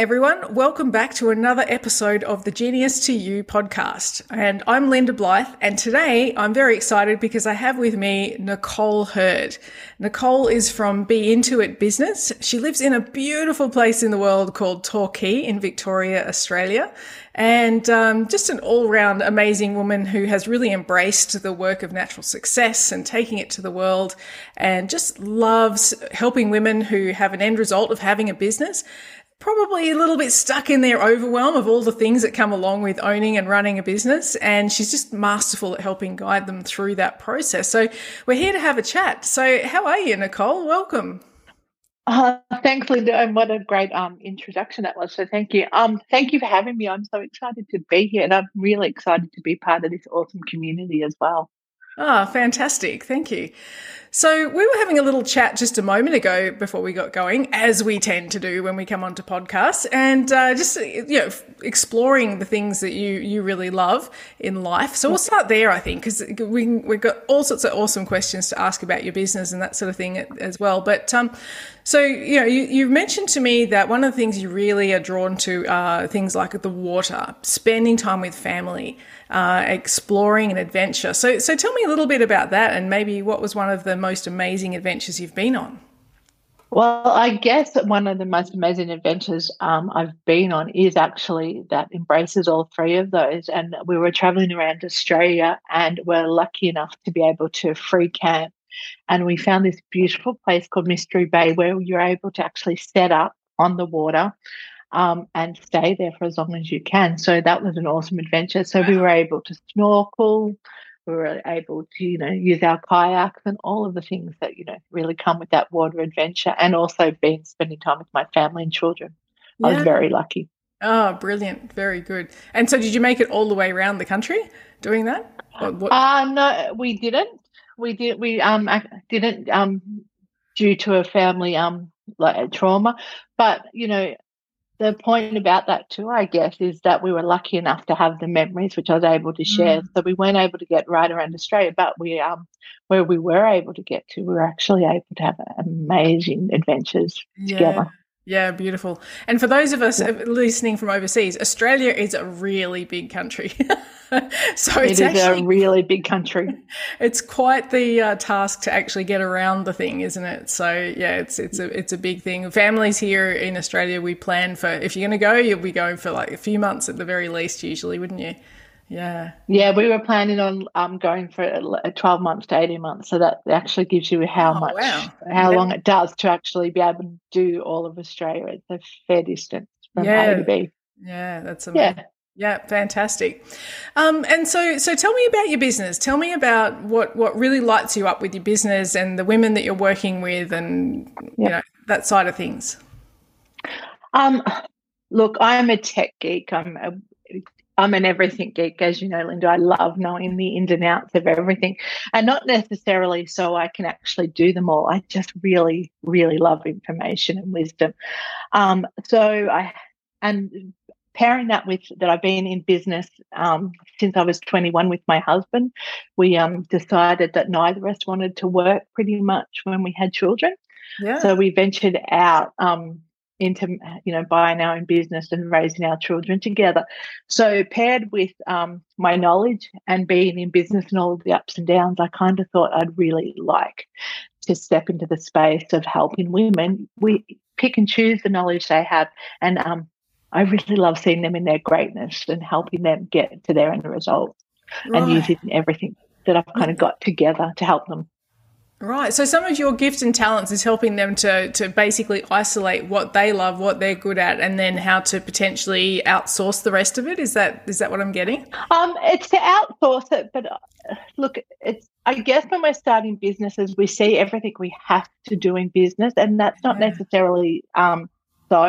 Everyone. Welcome back to another episode of the Genius to You podcast. And I'm Linda Blythe. And today I'm very excited because I have with me Nicol Heard. Nicol is from Be-In-Tuit Business. She lives in a beautiful place in the world called Torquay in Victoria, Australia. And um, just an all round amazing woman who has really embraced the work of natural success and taking it to the world and just loves helping women who have an end result of having a business probably a little bit stuck in their overwhelm of all the things that come along with owning and running a business. And she's just masterful at helping guide them through that process. So we're here to have a chat. So, how are you, Nicol? Welcome. Uh, Linda, and what a great um, introduction that was. So, thank you. Um, thank you for having me. I'm so excited to be here, and I'm really excited to be part of this awesome community as well. Ah, oh, fantastic. Thank you. So we were having a little chat just a moment ago before we got going, as we tend to do when we come onto podcasts, and uh, just you know exploring the things that you you really love in life. So we'll start there, I think, because we we've got all sorts of awesome questions to ask about your business and that sort of thing as well. But um, so you know, you, you mentioned to me that one of the things you really are drawn to are things like the water, spending time with family uh, exploring and adventure. So, so tell me a little bit about that, and maybe what was one of the most amazing adventures you've been on. Well, I guess one of the most amazing adventures um, I've been on is actually that embraces all three of those. And we were traveling around Australia and we're lucky enough to be able to free camp. And we found this beautiful place called Mystery Bay where you're able to actually set up on the water um, and stay there for as long as you can. So that was an awesome adventure. So we were able to snorkel, we were able to, you know, use our kayaks and all of the things that, you know, really come with that water adventure and also being spending time with my family and children. Yeah. I was very lucky. Oh, brilliant. Very good. And so did you make it all the way around the country doing that? Uh, no, we didn't. We did we um didn't um due to a family um like trauma. But you know, the point about that too, I guess, is that we were lucky enough to have the memories which I was able to share. Mm. So we weren't able to get right around Australia, but we um where we were able to get to, we were actually able to have amazing adventures yeah. together. Yeah, beautiful. And for those of us listening from overseas, Australia is a really big country. so it's it is actually, a really big country. It's quite the uh, task to actually get around the thing, isn't it? So yeah, it's it's a it's a big thing. Families here in Australia, we plan for if you're going to go, you'll be going for like a few months at the very least, usually, wouldn't you? Yeah. Yeah, we were planning on um, going for a 12 months to 18 months. So that actually gives you how oh, much, wow. how yeah. long it does to actually be able to do all of Australia. It's a fair distance from yeah. A to B. Yeah, that's amazing. Yeah. Yeah, fantastic. Um, and so, so tell me about your business. Tell me about what what really lights you up with your business and the women that you're working with, and you know that side of things. Um, look, I'm a tech geek. I'm a I'm an everything geek, as you know, Linda. I love knowing the ins and outs of everything, and not necessarily so I can actually do them all. I just really, really love information and wisdom. Um, so I, and pairing that with that, I've been in business um, since I was 21 with my husband. We um, decided that neither of us wanted to work pretty much when we had children. Yeah. So we ventured out um, into you know buying our own business and raising our children together. So paired with um, my knowledge and being in business and all of the ups and downs i kind of thought i'd really like to step into the space of helping women. We pick and choose the knowledge they have and um, i really love seeing them in their greatness and helping them get to their end result right. and using everything that i've kind of got together to help them Right. So some of your gifts and talents is helping them to to basically isolate what they love, what they're good at, and then how to potentially outsource the rest of it. Is that is that what I'm getting? Um, it's to outsource it, but uh, look, it's I guess when we're starting businesses, we see everything we have to do in business, and that's not yeah. necessarily um, so.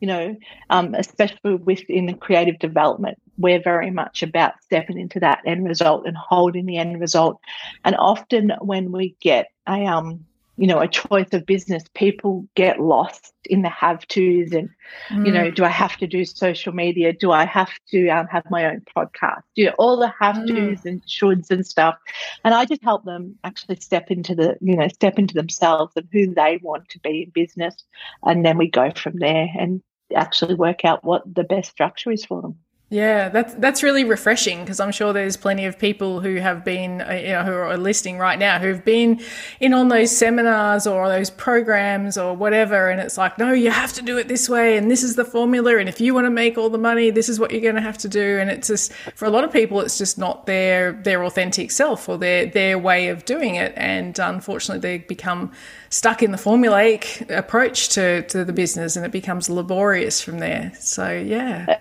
You know, um, especially within the creative development, we're very much about stepping into that end result and holding the end result. And often when we get a um, you know, a choice of business, people get lost in the have tos and, mm. you know, mm. do I have to do social media? Do I have to um, have my own podcast? You know, all the have tos mm. and shoulds and stuff. And I just help them actually step into the, you know, step into themselves and who they want to be in business. And then we go from there. And actually work out what the best structure is for them. Yeah, that's that's really refreshing because I'm sure there's plenty of people who have been, uh, you know, who are listening right now who've been in on those seminars or those programs or whatever, and it's like, no, you have to do it this way, and this is the formula, and if you want to make all the money, this is what you're going to have to do, and it's just for a lot of people, it's just not their their authentic self or their their way of doing it, and unfortunately, they become stuck in the formulaic approach to to the business, and it becomes laborious from there. So yeah.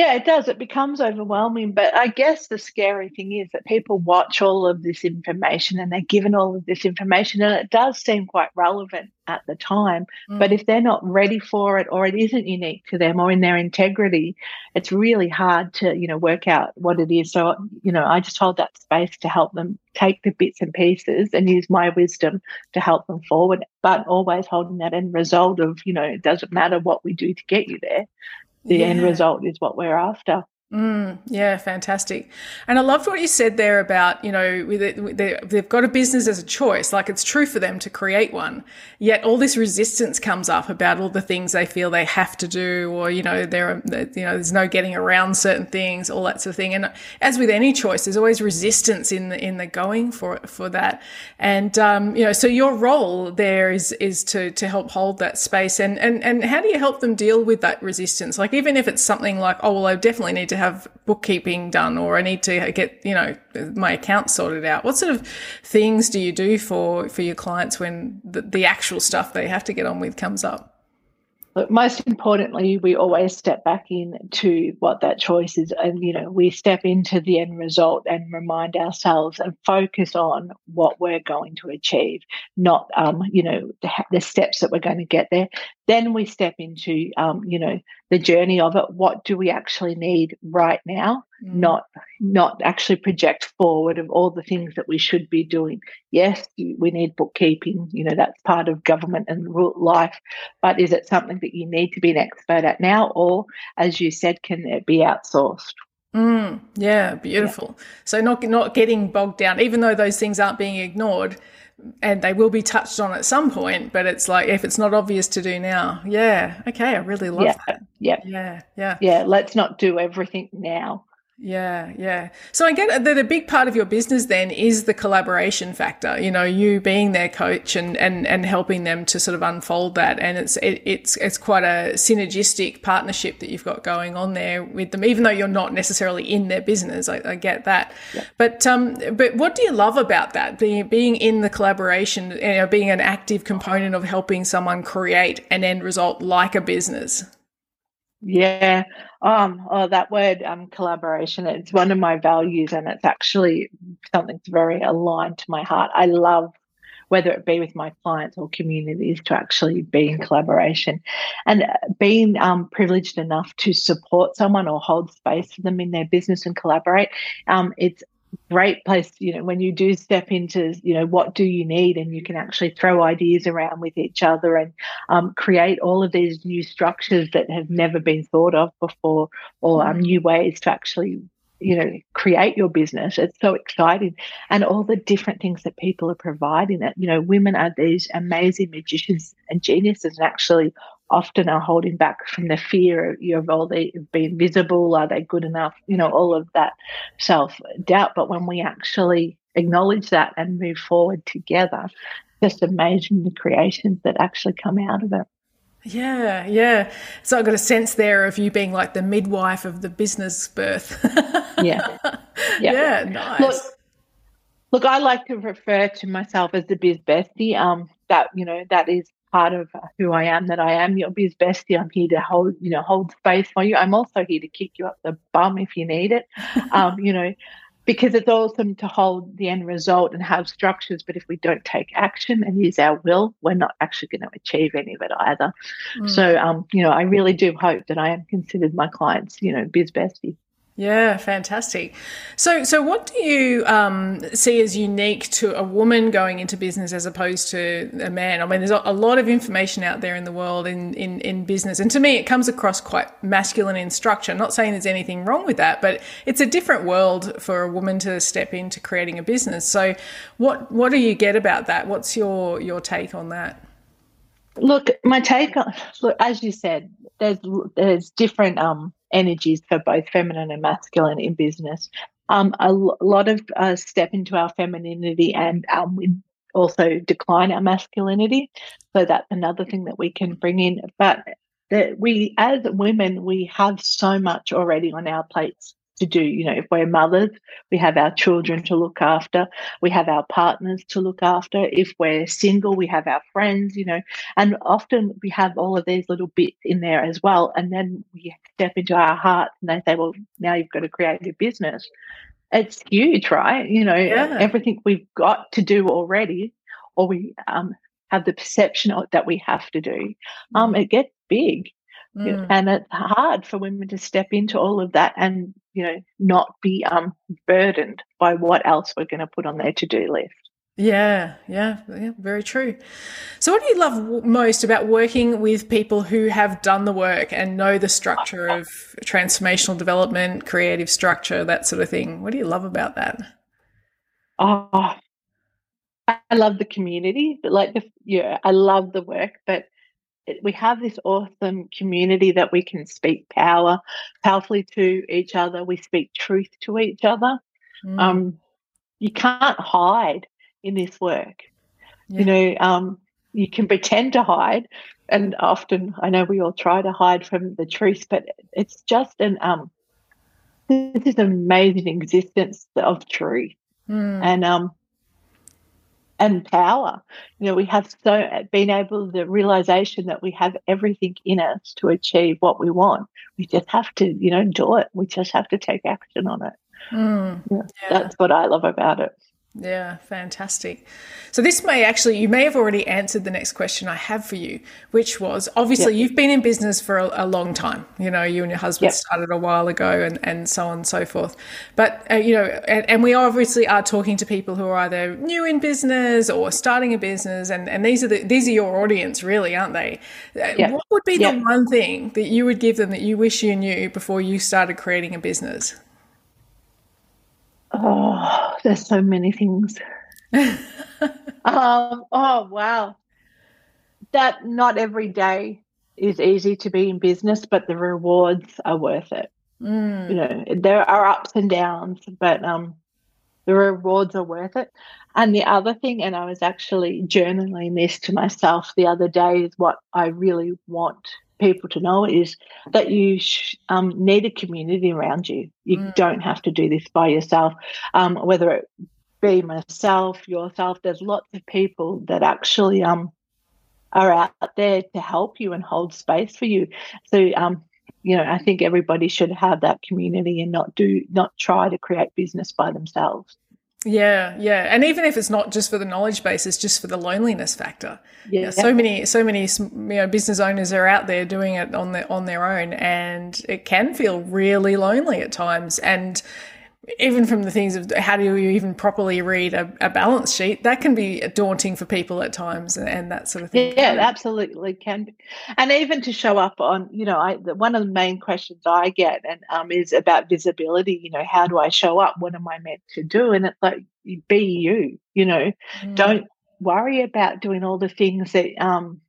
Yeah, it does. It becomes overwhelming. But I guess the scary thing is that people watch all of this information and they're given all of this information, and it does seem quite relevant at the time. Mm. But if they're not ready for it or it isn't unique to them or in their integrity, it's really hard to, you know, work out what it is. So, you know, I just hold that space to help them take the bits and pieces and use my wisdom to help them forward, but always holding that end result of, you know, it doesn't matter what we do to get you there the yeah. end result is what we're after. Mm, yeah, fantastic. And I loved what you said there about, you know, they've got a business as a choice. Like it's true for them to create one. Yet all this resistance comes up about all the things they feel they have to do, or, you know, there, you know, there's no getting around certain things, all that sort of thing. And as with any choice, there's always resistance in the, in the going for, for that. And, um, you know, so your role there is, is to, to help hold that space. And, and, and how do you help them deal with that resistance? Like even if it's something like, oh, well, I definitely need to have bookkeeping done or I need to get, you know, my account sorted out. What sort of things do you do for, for your clients when the, the actual stuff they have to get on with comes up? But most importantly, we always step back into what that choice is, and you know, we step into the end result and remind ourselves and focus on what we're going to achieve, not um, you know, the, the steps that we're going to get there. Then we step into um, you know, the journey of it. What do we actually need right now? Mm. Not not actually project forward of all the things that we should be doing. Yes, we need bookkeeping. You know that's part of government and life. But is it something that you need to be an expert at now, or as you said, can it be outsourced? Mm, yeah, beautiful. Yeah. So not not getting bogged down, even though those things aren't being ignored and they will be touched on at some point, but it's like if it's not obvious to do now. Yeah. Okay. I really love yeah. that. Yeah. Yeah. Yeah. Yeah. Let's not do everything now. Yeah, yeah. So I get that a big part of your business then is the collaboration factor. You know, you being their coach and and and helping them to sort of unfold that, and it's it, it's it's quite a synergistic partnership that you've got going on there with them. Even though you're not necessarily in their business, I, I get that. Yeah. But um, but what do you love about that? Being being in the collaboration, you know, being an active component of helping someone create an end result like a business. Yeah. Um, oh, that word um, collaboration, it's one of my values and it's actually something that's very aligned to my heart. I love whether it be with my clients or communities to actually be in collaboration and uh, being um, privileged enough to support someone or hold space for them in their business and collaborate. Um, it's great place you know when you do step into you know what do you need and you can actually throw ideas around with each other and um, create all of these new structures that have never been thought of before or um, mm. new ways to actually you know create your business. It's so exciting. And all the different things that people are providing that you know women are these amazing magicians and geniuses and actually often are holding back from the fear of, you know, all they being visible, are they good enough, you know, all of that self doubt. But when we actually acknowledge that and move forward together, just amazing the creations that actually come out of it. Yeah, yeah. So I got a sense there of you being like the midwife of the business birth. yeah. yeah. Yeah, nice. Look, look, I like to refer to myself as the biz bestie. Um, that you know, that is part of who I am, that I am your biz bestie. I'm here to hold, you know, hold space for you. I'm also here to kick you up the bum if you need it. um, you know, because it's awesome to hold the end result and have structures, but if we don't take action and use our will, we're not actually going to achieve any of it either. Mm. So, um, you know, I really do hope that I am considered my clients, you know, biz bestie. Yeah, fantastic. So, so what do you um, see as unique to a woman going into business as opposed to a man? I mean, there's a lot of information out there in the world in, in, in business, and to me, it comes across quite masculine in structure. I'm not saying there's anything wrong with that, but it's a different world for a woman to step into creating a business. So, what what do you get about that? What's your your take on that? Look, my take on look as you said, there's there's different um energies for both feminine and masculine in business. Um, a lot of us step into our femininity and um, we also decline our masculinity. So that's another thing that we can bring in. But that we, as women, we have so much already on our plates to do. You know, if we're mothers, we have our children to look after, we have our partners to look after. If we're single, we have our friends, you know, and often we have all of these little bits in there as well. And then we step into our hearts and they say, well, now you've got to create a business. It's huge, right? You know, yeah. everything we've got to do already, or we um, have the perception that we have to do, um, mm. it gets big. Mm. And it's hard for women to step into all of that and, you know, not be um, burdened by what else we're going to put on their to do list. Yeah, yeah, yeah, very true. So, what do you love most about working with people who have done the work and know the structure of transformational development, creative structure, that sort of thing? What do you love about that? Oh, I love the community, but like the yeah, I love the work, but we have this awesome community that we can speak power powerfully to each other. We speak truth to each other. Mm. Um, you can't hide in this work. Yeah. You know, um, you can pretend to hide, and often I know we all try to hide from the truth, but it's just an um, this is an amazing existence of truth, mm. and um, and power. You know, we have so been able the realization that we have everything in us to achieve what we want. We just have to, you know, do it. We just have to take action on it. Mm, yeah. That's what I love about it. Yeah, fantastic. So this may actually, you may have already answered the next question I have for you, which was obviously yep. you've been in business for a, a, long time. You know, you and your husband yep. started a while ago, and and so on and so forth. But uh, you know, and, and, we obviously are talking to people who are either new in business or starting a business, and and these are the these are your audience, really, aren't they? Uh, yep. What would be the one thing that you would give them that you wish you knew before you started creating a business? Oh, there's so many things. um, oh, wow. That not every day is easy to be in business, but the rewards are worth it. Mm. You know, there are ups and downs, but um, the rewards are worth it. And the other thing, and I was actually journaling this to myself the other day, is what I really want people to know is that you sh- um, need a community around you. You mm. don't have to do this by yourself. Um, whether it be myself, yourself, there's lots of people that actually um, are out there to help you and hold space for you. So, um, you know, I think everybody should have that community and not do not try to create business by themselves. Yeah, yeah, and even if it's not just for the knowledge base, it's just for the loneliness factor. Yeah, yeah so many, so many, you know, business owners are out there doing it on their on their own, and it can feel really lonely at times. And even from the things of how do you even properly read a, a, balance sheet, that can be daunting for people at times, and, and that sort of thing. Yeah, absolutely can be. And even to show up on, you know, I, the, one of the main questions I get and um, is about visibility. You know, how do I show up? What am I meant to do? And it's like, be you. You know, mm. don't worry about doing all the things that um,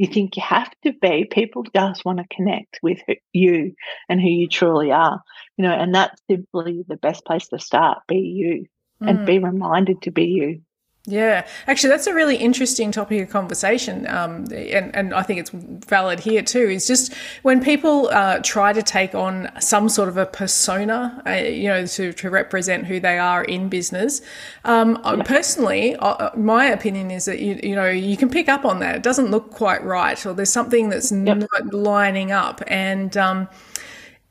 you think you have to be. People just want to connect with you and who you truly are, you know, and that's simply the best place to start. Be you mm. and be mm. reminded to be you. Yeah, actually, that's a really interesting topic of conversation, um, and and I think it's valid here too. Is just when people uh, try to take on some sort of a persona, uh, you know, to, to represent who they are in business. Um. Personally, uh, my opinion is that you you know you can pick up on that. It doesn't look quite right, or there's something that's yep. not lining up, and um,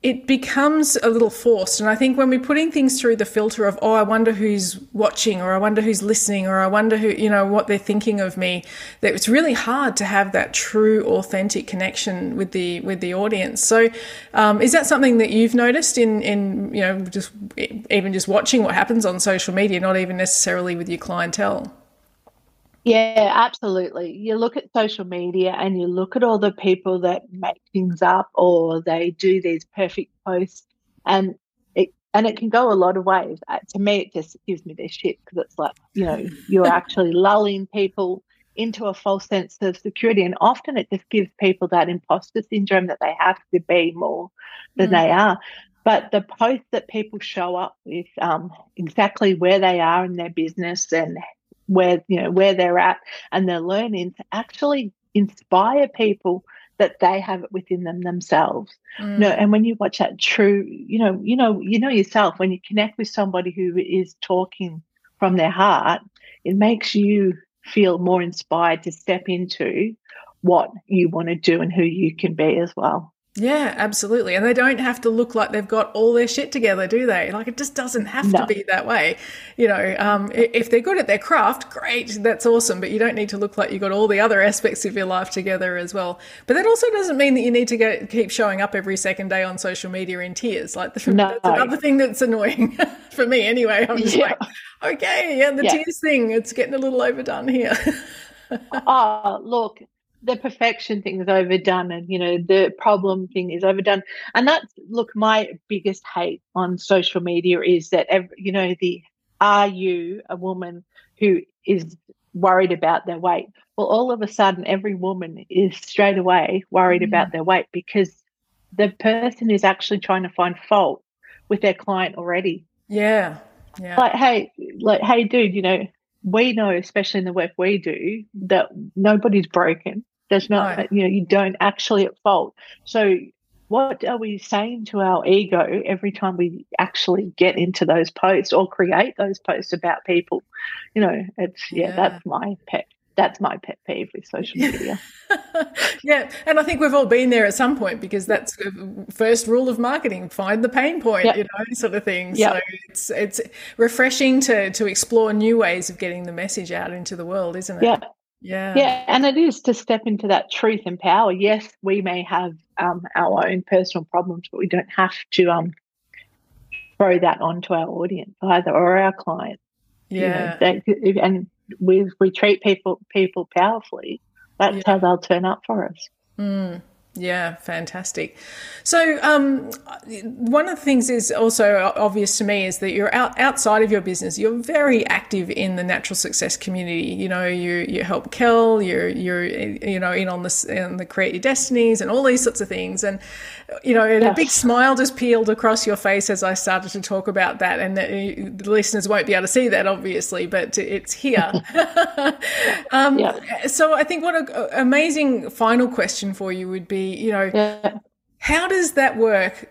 it becomes a little forced. And I think when we're putting things through the filter of, oh, I wonder who's watching, or I wonder who's listening, or I wonder who, you know, what they're thinking of me, that it's really hard to have that true, authentic connection with the with the audience. So, um, is that something that you've noticed in in you know just even just watching what happens on social media, not even necessarily with your clientele? Yeah, absolutely. You look at social media and you look at all the people that make things up or they do these perfect posts and it and it can go a lot of ways. Uh, to me, it just gives me this shit because it's like, you know, you're actually lulling people into a false sense of security. And often it just gives people that imposter syndrome that they have to be more than mm. they are. But the posts that people show up with um, exactly where they are in their business and where you know where they're at and their learning to actually inspire people that they have it within them themselves. Mm. No, and when you watch that true, you know, you know, you know yourself when you connect with somebody who is talking from their heart, it makes you feel more inspired to step into what you want to do and who you can be as well. Yeah, absolutely. And they don't have to look like they've got all their shit together, do they? Like it just doesn't have no. to be that way. You know, um, if they're good at their craft, great, that's awesome. But you don't need to look like you've got all the other aspects of your life together as well. But that also doesn't mean that you need to go, keep showing up every second day on social media in tears. Like the, no. that's another thing that's annoying for me anyway. I'm just yeah. like, okay, yeah, the yeah. tears thing, it's getting a little overdone here. oh, look, the perfection thing is overdone and you know the problem thing is overdone. And that's look my biggest hate on social media is that every, you know the are you a woman who is worried about their weight? Well all of a sudden every woman is straight away worried mm. about their weight because the person is actually trying to find fault with their client already. Yeah yeah. Like hey like hey dude you know we know especially in the work we do that nobody's broken there's not, no. you know, you don't actually at fault. So what are we saying to our ego every time we actually get into those posts or create those posts about people? You know, it's yeah, yeah. that's my pet that's my pet peeve with social media. yeah, and I think we've all been there at some point because that's the first rule of marketing: find the pain point, yep. you know, sort of thing. Yep. So it's it's refreshing to to explore new ways of getting the message out into the world, isn't it? Yeah, yeah. Yeah. And it is to step into that truth and power. Yes, we may have um, our own personal problems, but we don't have to um, throw that onto our audience either or our clients. Yeah. You know, they, and we, we treat people people powerfully, that's yeah. how they'll turn up for us. Mm. Yeah, fantastic. So, um, one of the things is also obvious to me is that you're out, outside of your business. You're very active in the natural success community. You know, you you help Kel. You're you're you know in on the in the create your destinies and all these sorts of things. And you know, yes. a big smile just peeled across your face as I started to talk about that. And the, the listeners won't be able to see that, obviously, but it's here. um, yeah. So, I think what an amazing final question for you would be you know, yeah. how does that work?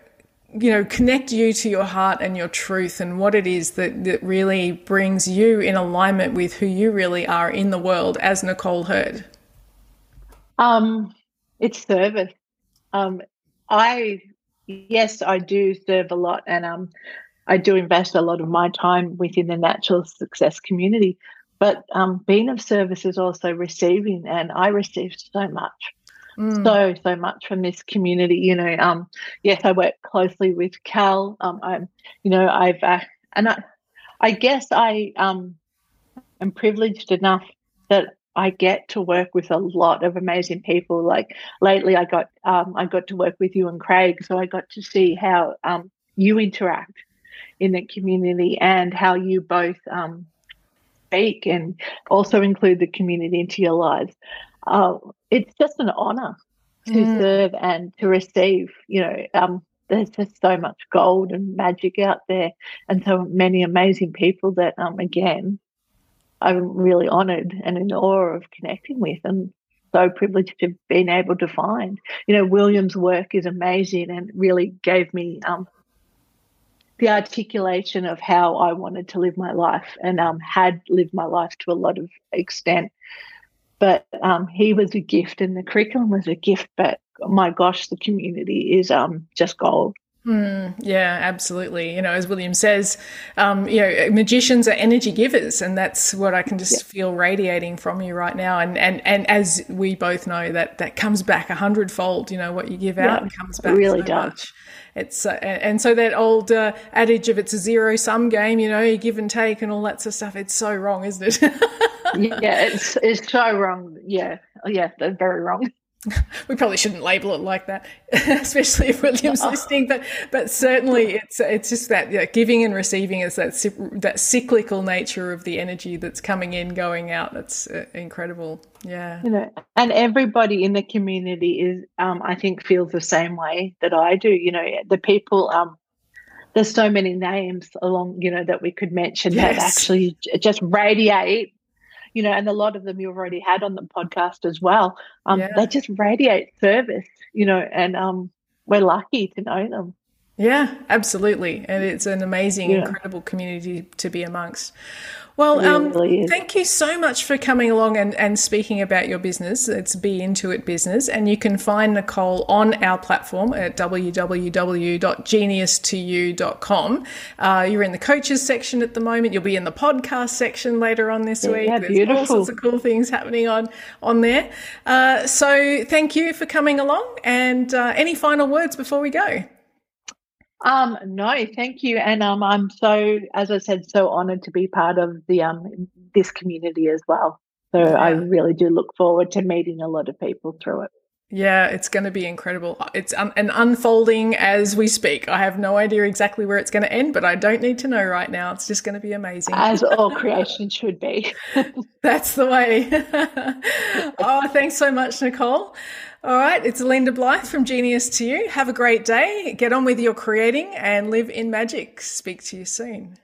You know, connect you to your heart and your truth and what it is that, that really brings you in alignment with who you really are in the world as Nicol Heard Um, it's service. Um, I, yes, I do serve a lot and um, I do invest a lot of my time within the natural success community. But um, being of service is also receiving, and I receive so much mm. so so much from this community. You know, um, yes, I work closely with Cal. Um, I'm, you know, I've uh, and I, I guess I um, am privileged enough that I get to work with a lot of amazing people. Like lately, I got um, I got to work with you and Craig, so I got to see how um, you interact in the community and how you both um, speak and also include the community into your lives uh, it's just an honor to mm. serve and to receive. You know, um, there's just so much gold and magic out there, and so many amazing people that, um, again, I'm really honored and in awe of connecting with, and so privileged to being able to find. You know, William's work is amazing and really gave me um, the articulation of how I wanted to live my life and um, had lived my life to a lot of extent. But um, he was a gift, and the curriculum was a gift. But my gosh, the community is um, just gold. Mm, yeah, absolutely. You know, as William says, um, you know, magicians are energy givers, and that's what I can just yeah. feel radiating from you right now. And and and as we both know, that that comes back a hundredfold. You know, what you give out yeah, comes back. It really so does. Much. It's uh, and so that old uh, adage of it's a zero sum game. You know, you give and take and all that sort of stuff. It's so wrong, isn't it? yeah, it's it's so wrong. Yeah, yeah, they're very wrong. we probably shouldn't label it like that, especially if William's listening. But but certainly it's it's just that you know, giving and receiving is that that cyclical nature of the energy that's coming in, going out. That's uh, incredible. Yeah, you know, and everybody in the community is, um, I think, feels the same way that I do. You know, the people. Um, there's so many names along, you know, that we could mention yes. that actually just radiate you know, and a lot of them you've already had on the podcast as well. Um, yeah. They just radiate service, you know, and um, we're lucky to know them. Yeah, absolutely. And it's an amazing, yeah. incredible community to be amongst. Well, um, really thank you so much for coming along and, and speaking about your business. It's Be-In-Tuit Business. And you can find Nicol on our platform at www.genius2u.com. Uh, you're in the coaches section at the moment. You'll be in the podcast section later on this yeah, week. There's beautiful. all sorts of cool things happening on, on there. Uh, so thank you for coming along. And uh, any final words before we go? Um, no, thank you. And um, I'm so, as I said, so honoured to be part of the um this community as well. So yeah. I really do look forward to meeting a lot of people through it. Yeah, it's going to be incredible. It's um, an unfolding as we speak. I have no idea exactly where it's going to end, but I don't need to know right now. It's just going to be amazing. As all creation should be. That's the way. oh, thanks so much, Nicol. All right, it's Linda Blythe from Genius to You. Have a great day. Get on with your creating and live in magic. Speak to you soon.